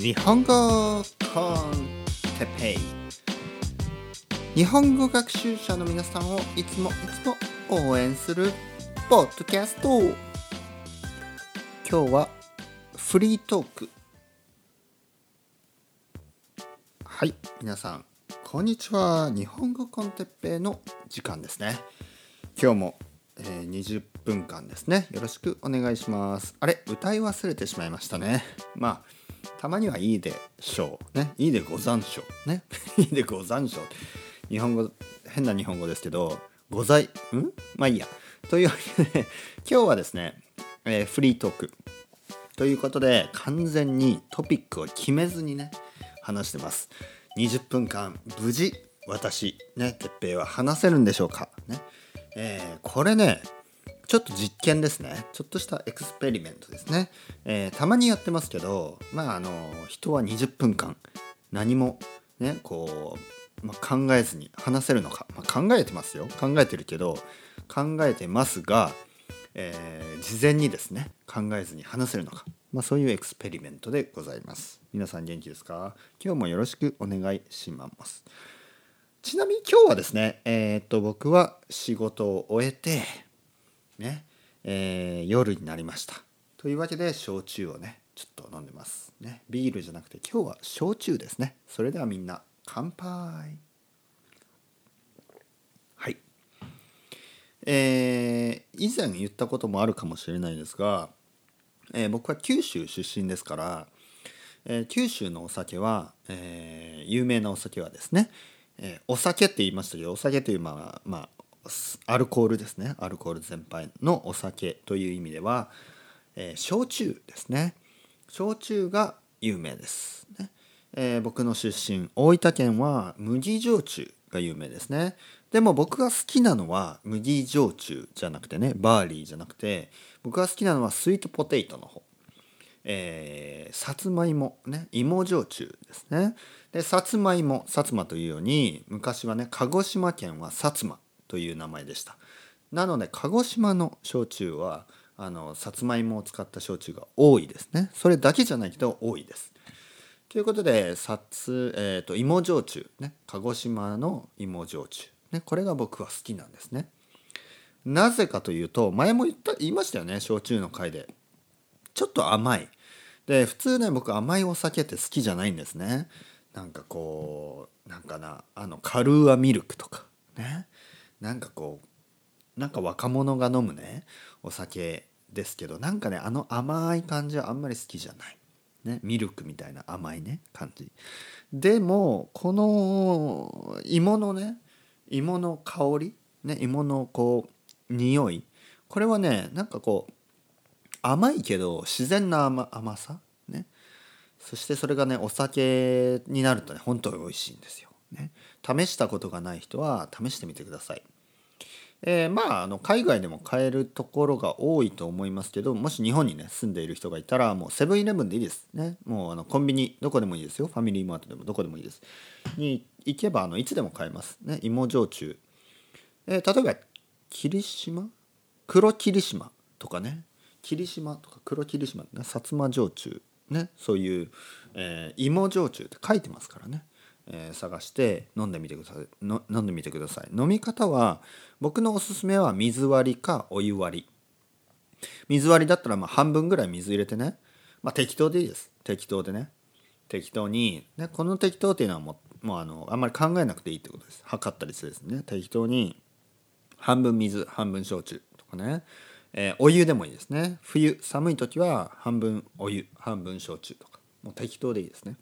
日本語コンテペイ。日本語学習者の皆さんをいつもいつも応援するポッドキャスト。今日はフリートーク。はい皆さんこんにちは。日本語コンテッペイの時間ですね。今日も、えー、分間ですね。よろしくお願いします。あれ歌い忘れてしまいましたね。まあたまにはいいでしょうね。いいでござんしょうね。いいでござんしょう。日本語変な日本語ですけどございん？まあいいや。というわけで今日はですね、えー、フリートーク。ということで完全にトピックを決めずにね話してます。20分間無事私ね哲平は話せるんでしょうか。ね。えー、これねちょっと実験ですね。ちょっとした experiment ですね、えー、たまにやってますけどまああの人は20分間何もねこう、まあ、考えずに話せるのか、まあ、考えてますよ。考えてるけど考えてますが、えー、事前にですね考えずに話せるのか、まあ、そういう experiment でございます。皆さん元気ですか？今日もよろしくお願いします。ちなみに今日はですね、えー、っと僕は仕事を終えてね、えー、夜になりました。というわけで焼酎をねちょっと飲んでます。ねビールじゃなくて今日は焼酎ですね。それではみんな乾杯。はい。えー、以前言ったこともあるかもしれないですが、えー、僕は九州出身ですから、えー、九州のお酒は、えー、有名なお酒はですねえー、お酒って言いましたけどお酒というまあまあアルコールですね。アルコール全般のお酒という意味では、えー、焼酎ですね。焼酎が有名です、ね。えー、僕の出身大分県は麦焼酎が有名ですね。でも僕が好きなのは麦焼酎じゃなくてね barley じゃなくて僕が好きなのはスイートポテイトの方。えー、さつまいもね芋焼酎ですね。でさつまいも薩摩というように昔はね鹿児島県は薩摩という名前でした。なので鹿児島の焼酎はあのさつまいもを使った焼酎が多いですね。それだけじゃないけど多いです。ということでさつ、えーと、芋焼酎ね。鹿児島の芋焼酎ね。これが僕は好きなんですね。なぜかというと前も言った言いましたよね焼酎の回で。ちょっと甘い。で普通ね僕甘いお酒って好きじゃないんですね。なんかこうなんかなあのカルーアミルクとかね。なんかこうなんか若者が飲むねお酒ですけどなんかねあの甘い感じはあんまり好きじゃない。ね、ミルクみたいな甘いね感じでもこの芋のね芋の香り、ね、芋のこう匂いこれはねなんかこう甘いけど自然な甘さねそしてそれがねお酒になるとね本当に美味しいんですよ。ね、試したことがない人は試してみてください。えー、まああの海外でも買えるところが多いと思いますけどもし日本にね住んでいる人がいたらもうセブンイレブンでいいです。ね。もうあのコンビニどこでもいいですよ。ファミリーマートでもどこでもいいです。に行けばあのいつでも買えます。ね。芋焼酎、えー、例えば霧島？黒霧島とかね。霧島とか黒霧島、ね、薩摩焼酎？ね。そういう、えー、芋焼酎って書いてますからね、えー、探して飲んでみてください。飲んでみてください。飲み方は僕のおすすめは水割りかお湯割り。水割りだったらまあ半分ぐらい水入れてね、まあ、適当でいいです。適当でね。適当に、ね、この適当っていうのはもうもうあのあんまり考えなくていいってことです。測ったりするですね。適当に半分水半分焼酎とかね。えー、お湯でもいいですね。冬寒い時は半分お湯半分焼酎とか。もう適当でいいですね。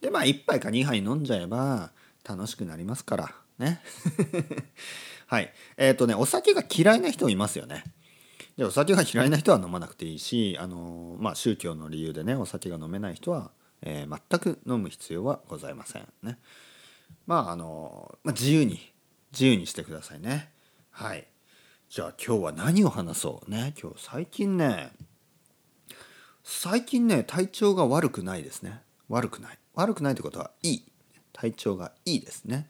でまあ1杯か2杯飲んじゃえば楽しくなりますから。ね。はい。えっ、ー、とねお酒が嫌いな人いますよね。でお酒が嫌いな人は飲まなくていいしあのまあ宗教の理由でねお酒が飲めない人は、えー、全く飲む必要はございません。ね。まああの、まあ、自由に自由にしてくださいね。はい。じゃあ今日は何を話そう？ね。今日最近ね最近ね体調が悪くないですね。悪くない。悪くないってことはいい。体調がいいですね。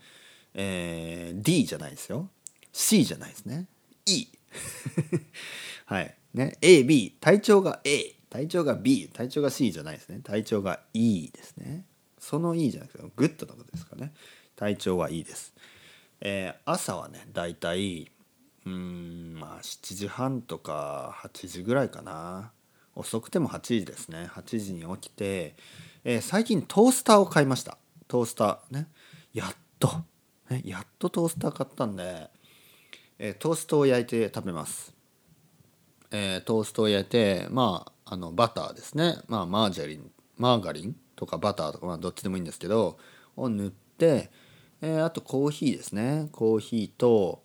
えー、D じゃないですよ。C じゃないですね。E はい。ね。AB 体調が A 体調が B 体調が C じゃないですね。体調が E ですね。その E じゃなくて good のことですかね。体調はいいです、えー、朝はねだいたいうんまあ7時半とか8時ぐらいかな。遅くても8時ですね。8時に起きて、えー、最近トースターを買いました。トースターね。やっと、ね、やっとトースター買ったんで、えー、トーストを焼いて食べます、えー、トーストを焼いてまああのバターですね。まあマージャリンマーガリンとかバターとかまあどっちでもいいんですけどを塗って、え、あとコーヒーですね。コーヒーと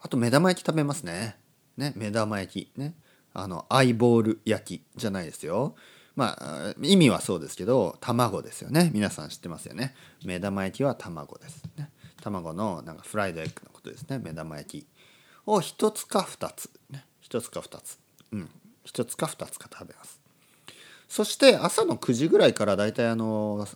あと目玉焼き食べますね。ね目玉焼き。ね。あのアイボール焼きじゃないですよ。まあ意味はそうですけど卵ですよね。皆さん知ってますよね。目玉焼きは卵です。ね。卵のなんかフライドエッグのことですね。目玉焼きを1つか2つ。ね。1つか2つ。うん。1つか2つか食べます。そして朝の9時ぐらいから大体あの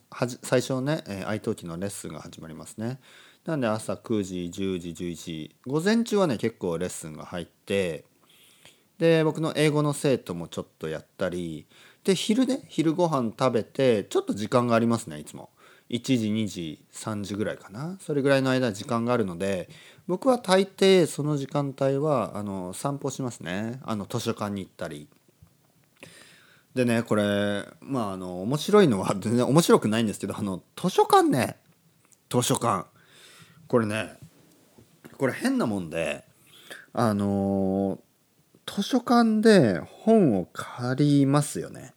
最初ね愛登記のレッスンが始まりますね。なんで朝9時10時11時。午前中はね結構レッスンが入ってで僕の英語の生徒もちょっとやったりで昼ね昼ご飯食べてちょっと時間がありますねいつも。1時2時3時ぐらいかな。それぐらいの間時間があるので僕は大抵その時間帯はあの散歩しますね。あの図書館に行ったり。でねこれまああの面白いのは全然面白くないんですけどあの図書館ね。図書館。これねこれ変なもんであの図書館で本を借りますよね。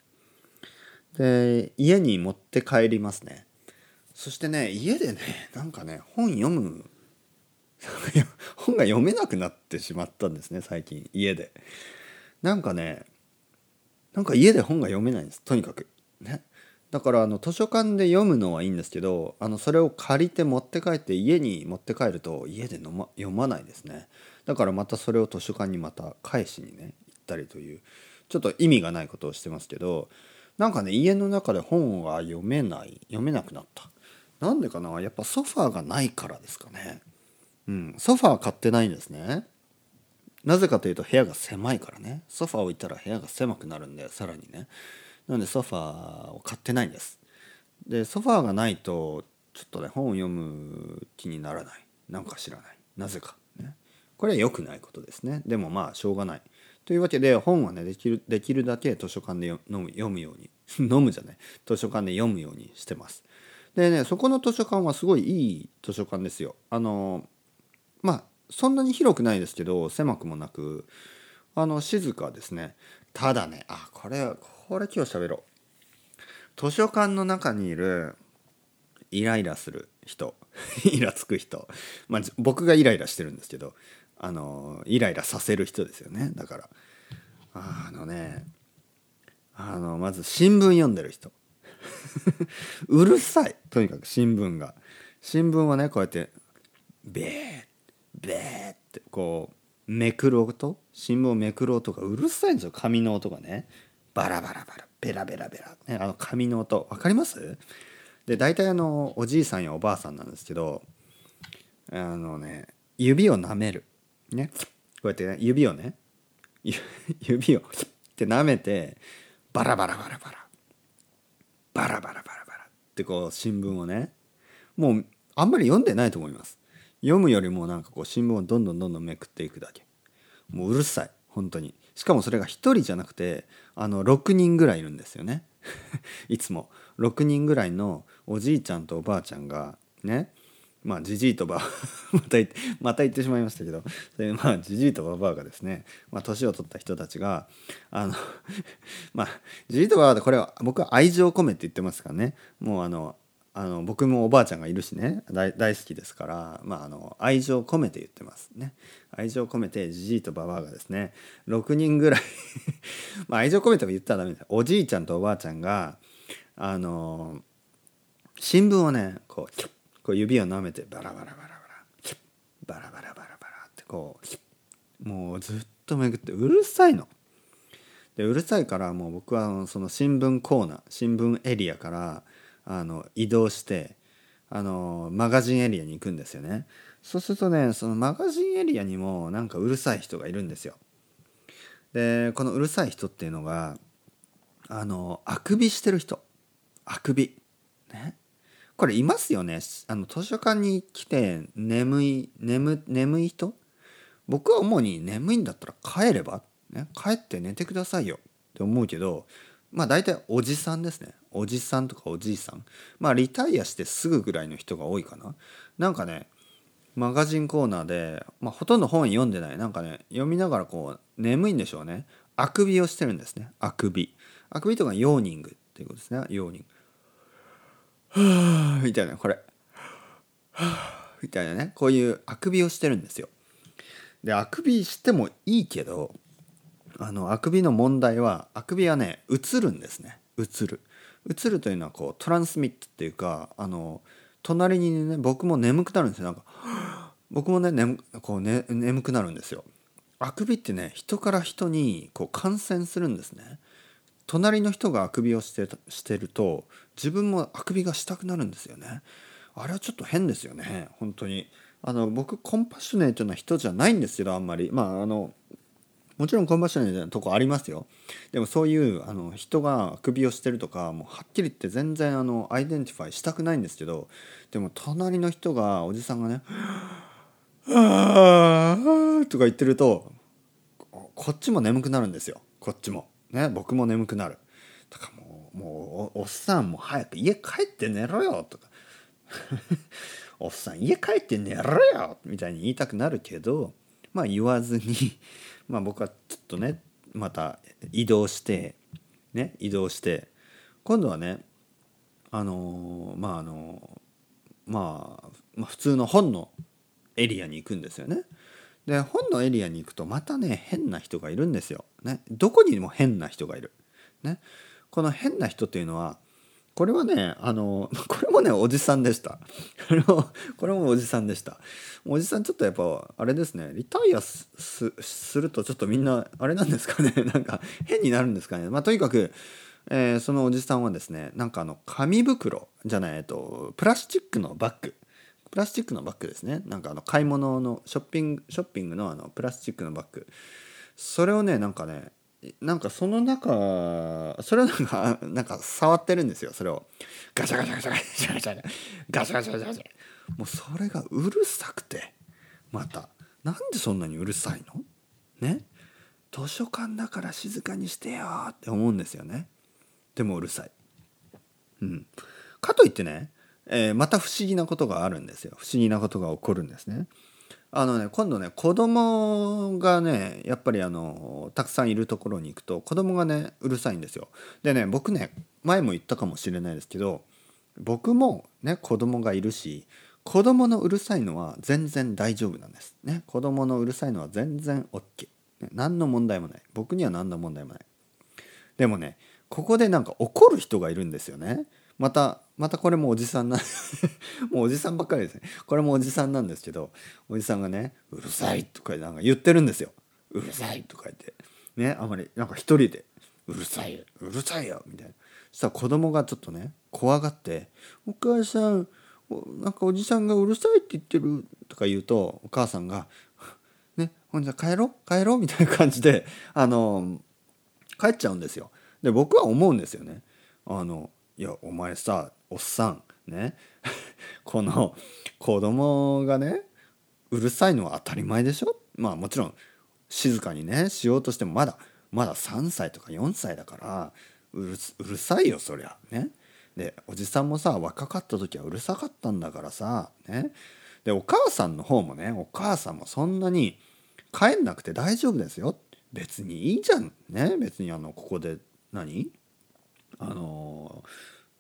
で家に持って帰りますね。そしてね家でねなんかね本読む 本が読めなくなってしまったんですね最近家で。なんかねなんか家で本が読めないんですとにかく。ね。だからあの図書館で読むのはいいんですけどあのそれを借りて持って帰って家に持って帰ると家で、ま、読まないですね。だからまたそれを図書館にまた返しにね行ったりというちょっと意味がないことをしてますけどなんかね家の中で本は読めない読めなくなった。なんでかなやっぱソファーがないからですかね。うんソファー買ってないんですね。なぜかというと部屋が狭いからね。ソファー置いたら部屋が狭くなるんでさらにね。なのでソファーを買ってないんです。でソファーがないとちょっとね本を読む気にならない。なんか知らない。なぜか。これは良くないことですね。でもまあしょうがない。というわけで本はねできるできるだけ図書館で読む読むように飲むじゃない。図書館で読むようにしてます。でねそこの図書館はすごいいい図書館ですよ。あのまあそんなに広くないですけど狭くもなくあの静かですね。ただねあこれこれ今日喋ろう。図書館の中にいるイライラする人 イラつく人、まあ、僕がイライラしてるんですけどあのイライラさせる人ですよね。だから。あのねあのまず新聞読んでる人。うるさい。とにかく新聞が。新聞はねこうやってベーベーってこうめくる音。新聞をめくる音がうるさいんですよ。紙の音がね。バラバラバラ。ベラベラベラ、ね、あの紙の音。分かります？で大体あのおじいさんやおばあさんなんですけどあのね指を舐める。ね。こうやってね指をね 指をって舐めてバラバラバラバラ。バラバラバラバラ。ってこう新聞をねもうあんまり読んでないと思います。読むよりもなんかこう新聞をどんどんどんどんめくっていくだけ。もううるさい。本当に。しかもそれが1人じゃなくてあの6人ぐらいいるんですよね。いつも。6人ぐらいのおじいちゃんとおばあちゃんがねまあじじいとば また言ってしまいましたけどそれまあじじいとばばあがですねまあ年を取った人たちがあのまあじじいとばばこれは僕は愛情込めて言ってますからね。もうあのあの僕もおばあちゃんがいるしね大好きですから、まあ、あの愛情込めて言ってますね。愛情込めてじじいとばばあがですね6人ぐらい まあ愛情込めても言ったらダメです。おじいちゃんとおばあちゃんがあの新聞をねこうこう指を舐めてバラバラバラバラバラバラバラバラってこうもうずっとめぐってうるさいの。でうるさいからもう僕はその新聞コーナー新聞エリアからあの移動してあのマガジンエリアに行くんですよね。そうするとねそのマガジンエリアにもなんかうるさい人がいるんですよ。でこのうるさい人っていうのがあのあくびしてる人。あくび。ね。これいますよね。あの図書館に来て眠い眠眠い人？僕は主に眠いんだったら帰れば、ね、帰って寝てくださいよ。って思うけどまあ大体おじさんですね。おじさんとかおじいさん。まあリタイアしてすぐぐらいの人が多いかな。なんかねマガジンコーナーで、まあ、ほとんど本読んでない。なんかね読みながらこう眠いんでしょうね。あくびをしてるんですね。あくび。あくびとかヨーニングっていうことですね。ヨーニング。はあみたいなこれ。はあみたいなね。こういうあくびをしてるんですよ。であくびしてもいいけどあのあくびの問題はあくびはね映るんですね。映る。映るというのはこうトランスミットっていうかあの隣にね僕も眠くなるんですよ。なんか僕もね眠こうね眠くなるんですよ。あくびってね人から人にこう感染するんですね。隣の人があくびをしてしてると自分もあくびがしたくなるんですよね。あれはちょっと変ですよね。本当に。あの僕 compassionate な人じゃないんですけどあんまり。まああのもちろん compassionate なとこありますよ。でもそういうあの人があくびをしてるとかもうはっきり言って全然あの identify したくないんですけどでも隣の人がおじさんがね「ああ」とか言ってるとこっちも眠くなるんですよ。こっちも。ね僕も眠くなる。もうおっさんも早く家帰って寝ろよとか おっさん家帰って寝ろよみたいに言いたくなるけどまあ言わずに まあ僕はちょっとねまた移動してね移動して今度はねあのまああのまあ、まあ、普通の本のエリアに行くんですよね。で本のエリアに行くとまたね変な人がいるんですよ。ね、どこにも変な人がいる。ね、この変な人っていうのはこれはねあの これもねおじさんでした。これもおじさんでした。おじさんちょっとやっぱあれですねリタイアするとちょっとみんなあれなんですかね。なんか変になるんですかね。まあとにかく、えー、そのおじさんはですねなんかあの紙袋じゃないえっとプラスチックのバッグ。プラスチックのバッグですね。なんかあの買い物のショッピングショッピングのあのプラスチックのバッグ。それをねなんかねなんかその中それをなんかなんか触ってるんですよそれを。ガチャガチャガチャガチャガチャガチャ。ガチャガチャガチャもうそれがうるさくてまた。なんでそんなにうるさいの？ね？図書館だから静かにしてよって思うんですよね。でもうるさい。うん。かといってね、えー、また不思議なことがあるんですよ。不思議なことが起こるんですね。あのね今度ね子供がねやっぱりあのたくさんいるところに行くと子供がねうるさいんですよ。でね僕ね前も言ったかもしれないですけど僕もね子供がいるし子供のうるさいのは全然大丈夫なんです。ね子供のうるさいのは全然 OK、ね。何の問題もない。僕には何の問題もない。でもねここでなんか怒る人がいるんですよね。またまたこれもおじさんな もうおじさんばっかりですね。これもおじさんなんですけどおじさんがね「うるさい」とかなんか言ってるんですよ「うるさい」とか言って。ねあまりなんか一人で「うるさいようるさいよ」みたいな。そしたら子供がちょっとね怖がって「お母さんなんかおじさんがうるさいって言ってる」とか言うとお母さんが「ねほんじゃ帰ろう？帰ろう」みたいな感じであの帰っちゃうんですよ。で僕は思うんですよね。あのいやお前さおっさんね？この子供がねうるさいのは当たり前でしょ？まあもちろん静かにねしようとしてもまだまだ3歳とか4歳だからうるうるさいよそりゃね？でおじさんもさ若かった時はうるさかったんだからさね？でお母さんの方もねお母さんもそんなに帰んなくて大丈夫ですよ。別にいいじゃんね？別にあのここで何？あの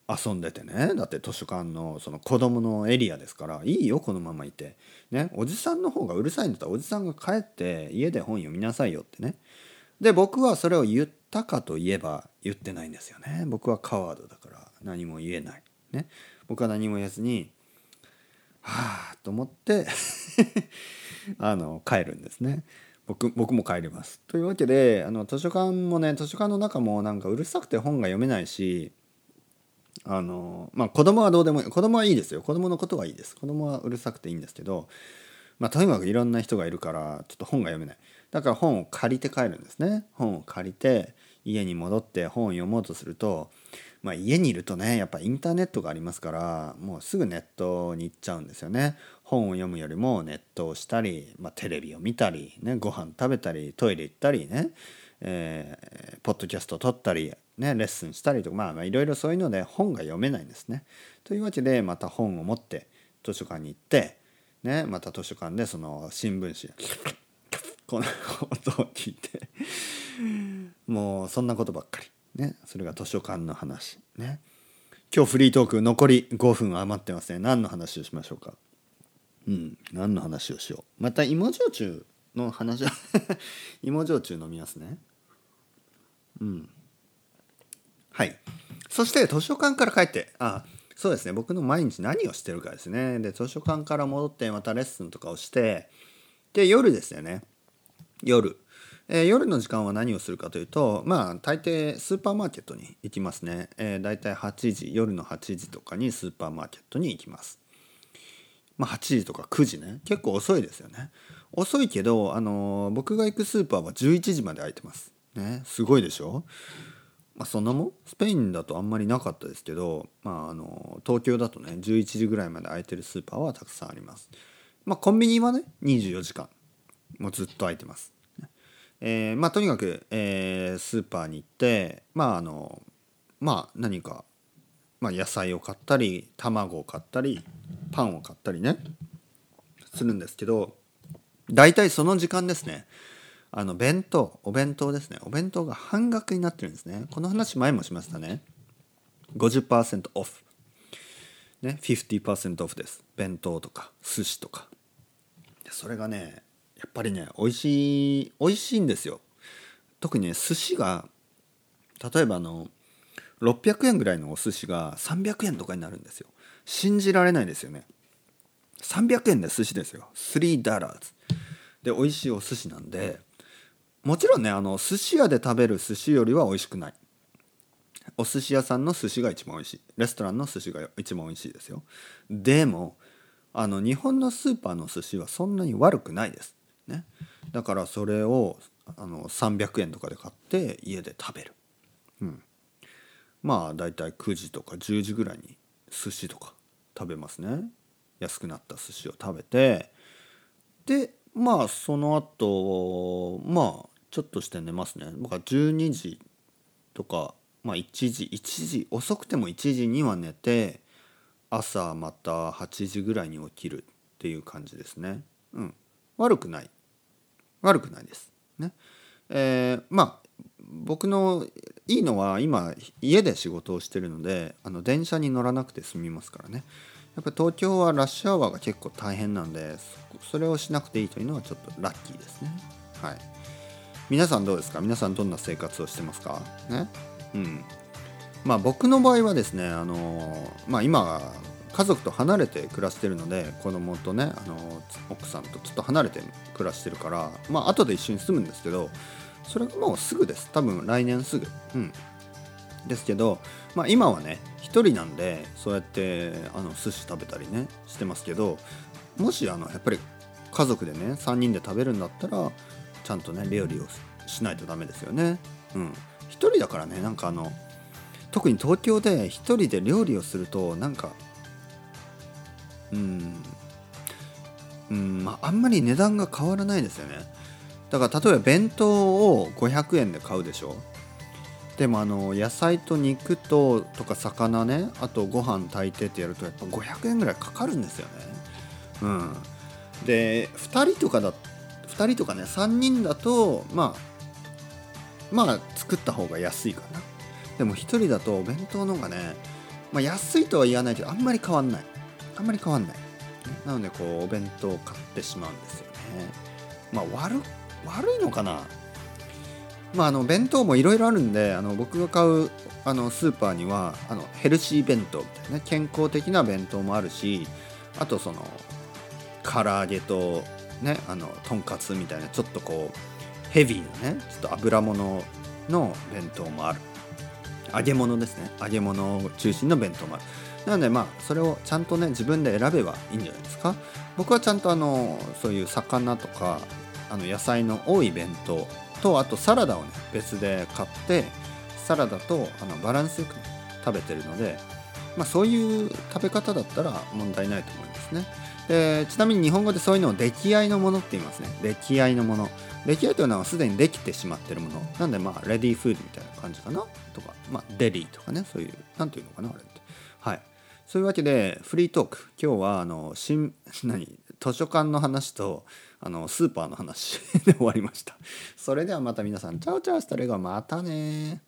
遊んでてね。だって図書館のその子供のエリアですからいいよこのままいて。ねおじさんの方がうるさいんだったらおじさんが帰って家で本読みなさいよってね。で僕はそれを言ったかといえば言ってないんですよね。僕はカワードだから何も言えない。ね。僕は何も言えずにはあと思って あの帰るんですね。僕僕も帰ります。というわけであの図書館もね図書館の中もなんかうるさくて本が読めないしあのまあ子供はどうでもいい子供はいいですよ。子供のことはいいです。子供はうるさくていいんですけどまあとにかくいろんな人がいるからちょっと本が読めない。だから本を借りて帰るんですね。本を借りて家に戻って本を読もうとすると、まあ、家にいるとねやっぱインターネットがありますからもうすぐネットに行っちゃうんですよね。本を読むよりもネットをしたり、まあ、テレビを見たり、ね、ご飯食べたりトイレ行ったりね、えー、ポッドキャスト撮ったり、ね、レッスンしたりとか、まあ、いろいろそういうので本が読めないんですね。というわけでまた本を持って図書館に行って、ね、また図書館でその新聞紙この音を聞いてもうそんなことばっかり。ね、それが図書館の話。ね。今日フリートーク残り5分余ってますね。何の話をしましょうか？うん、何の話をしよう。また芋焼酎の話は 芋焼酎飲みますね。うん。はい。そして図書館から帰って、あ、そうですね。僕の毎日何をしてるかですね。で、図書館から戻ってまたレッスンとかをして、で、夜ですよね。夜。えー、夜の時間は何をするかというとまあ大抵スーパーマーケットに行きますね、えー、大体8時夜の8時とかにスーパーマーケットに行きますまあ8時とか9時ね。結構遅いですよね。遅いけど、あのー、僕が行くスーパーは11時まで開いてます。ね。すごいでしょ。まあ、そんなもん？スペインだとあんまりなかったですけど、まあ、あの東京だとね11時ぐらいまで開いてるスーパーはたくさんあります。まあ、コンビニはね24時間。もうずっと開いてます。えー、まあとにかく、えー、スーパーに行ってまああのまあ何か、まあ、野菜を買ったり卵を買ったりパンを買ったりねするんですけど大体その時間ですねあの弁当お弁当ですねお弁当が半額になってるんですね。この話前もしましたね。50%オフ。ね50%オフです。弁当とか寿司とか。それがねやっぱりね美味しい美味しいんですよ。特にね寿司が例えばあの600円ぐらいのお寿司が300円とかになるんですよ。信じられないですよね。300円で寿司ですよ。3ダラーズ。で美味しいお寿司なんでもちろんねあの寿司屋で食べる寿司よりは美味しくない。お寿司屋さんの寿司が一番美味しい。レストランの寿司が一番美味しいですよ。でもあの日本のスーパーの寿司はそんなに悪くないです。ね。だからそれをあの300円とかで買って家で食べる、うん、まあ大体9時とか10時ぐらいに寿司とか食べますね。安くなった寿司を食べてでまあその後まあちょっとして寝ますね。僕は12時とかまあ1時1時遅くても1時には寝て朝また8時ぐらいに起きるっていう感じですね。うん。悪くない。悪くないです。ね。えー、まあ僕のいいのは今家で仕事をしてるのであの電車に乗らなくて済みますからね。やっぱ東京はラッシュアワーが結構大変なんでそれをしなくていいというのはちょっとラッキーですね。はい。皆さんどうですか？皆さんどんな生活をしてますか？ね？うん。まあ僕の場合はですねあのまあ今家族と離れて暮らしてるので子供とねあの奥さんとちょっと離れて暮らしてるからまあ後で一緒に住むんですけどそれもうすぐです。多分来年すぐ。うん。ですけど、まあ、今はね1人なんでそうやってあの寿司食べたりねしてますけどもしあのやっぱり家族でね3人で食べるんだったらちゃんとね料理をしないとダメですよね。うん。1人だからねなんかあの特に東京で1人で料理をするとなんかうん。うんまああんまり値段が変わらないですよね。だから例えば弁当を500円で買うでしょ？でもあの野菜と肉ととか魚ねあとご飯炊いてってやるとやっぱ500円ぐらいかかるんですよね。うん。で2人とかだ2人とかね3人だとまあまあ作った方が安いかな。でも1人だとお弁当の方がね、まあ、安いとは言わないけどあんまり変わんない。あんまり変わんない。なのでこうお弁当を買ってしまうんですよね。まあ悪悪いのかな？まああの弁当もいろいろあるんであの僕が買うあのスーパーにはあのヘルシー弁当みたいな、健康的な弁当もあるしあとその唐揚げとねあのとんかつみたいなちょっとこうヘビーなねちょっと油物の弁当もある。揚げ物ですね。揚げ物を中心の弁当もある。なのでまあそれをちゃんとね自分で選べばいいんじゃないですか。僕はちゃんとあのそういう魚とかあの野菜の多い弁当とあとサラダをね別で買ってサラダとあのバランスよく食べてるので、まあ、そういう食べ方だったら問題ないと思いますね。でちなみに日本語でそういうのを出来合いのものって言いますね。出来合いのもの。出来合いというのはすでにできてしまってるもの。なんでまあレディーフードみたいな感じかな？とかまあデリーとかね。そういうなんていうのかなあれって。はい。そういうわけでフリートーク。今日はあの新 何？図書館の話とあのスーパーの話 で終わりました。それではまた皆さん。チャオチャオしたレゴまたね